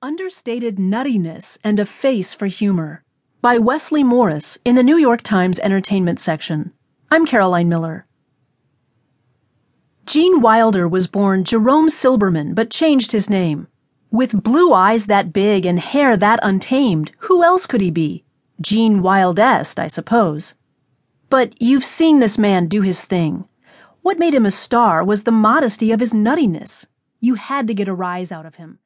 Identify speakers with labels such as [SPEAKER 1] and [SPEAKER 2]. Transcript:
[SPEAKER 1] Understated Nuttiness and a Face for Humor by Wesley Morris in the New York Times Entertainment section. I'm Caroline Miller. Gene Wilder was born Jerome Silberman but changed his name. With blue eyes that big and hair that untamed, who else could he be? Gene Wildest, I suppose. But you've seen this man do his thing. What made him a star was the modesty of his nuttiness. You had to get a rise out of him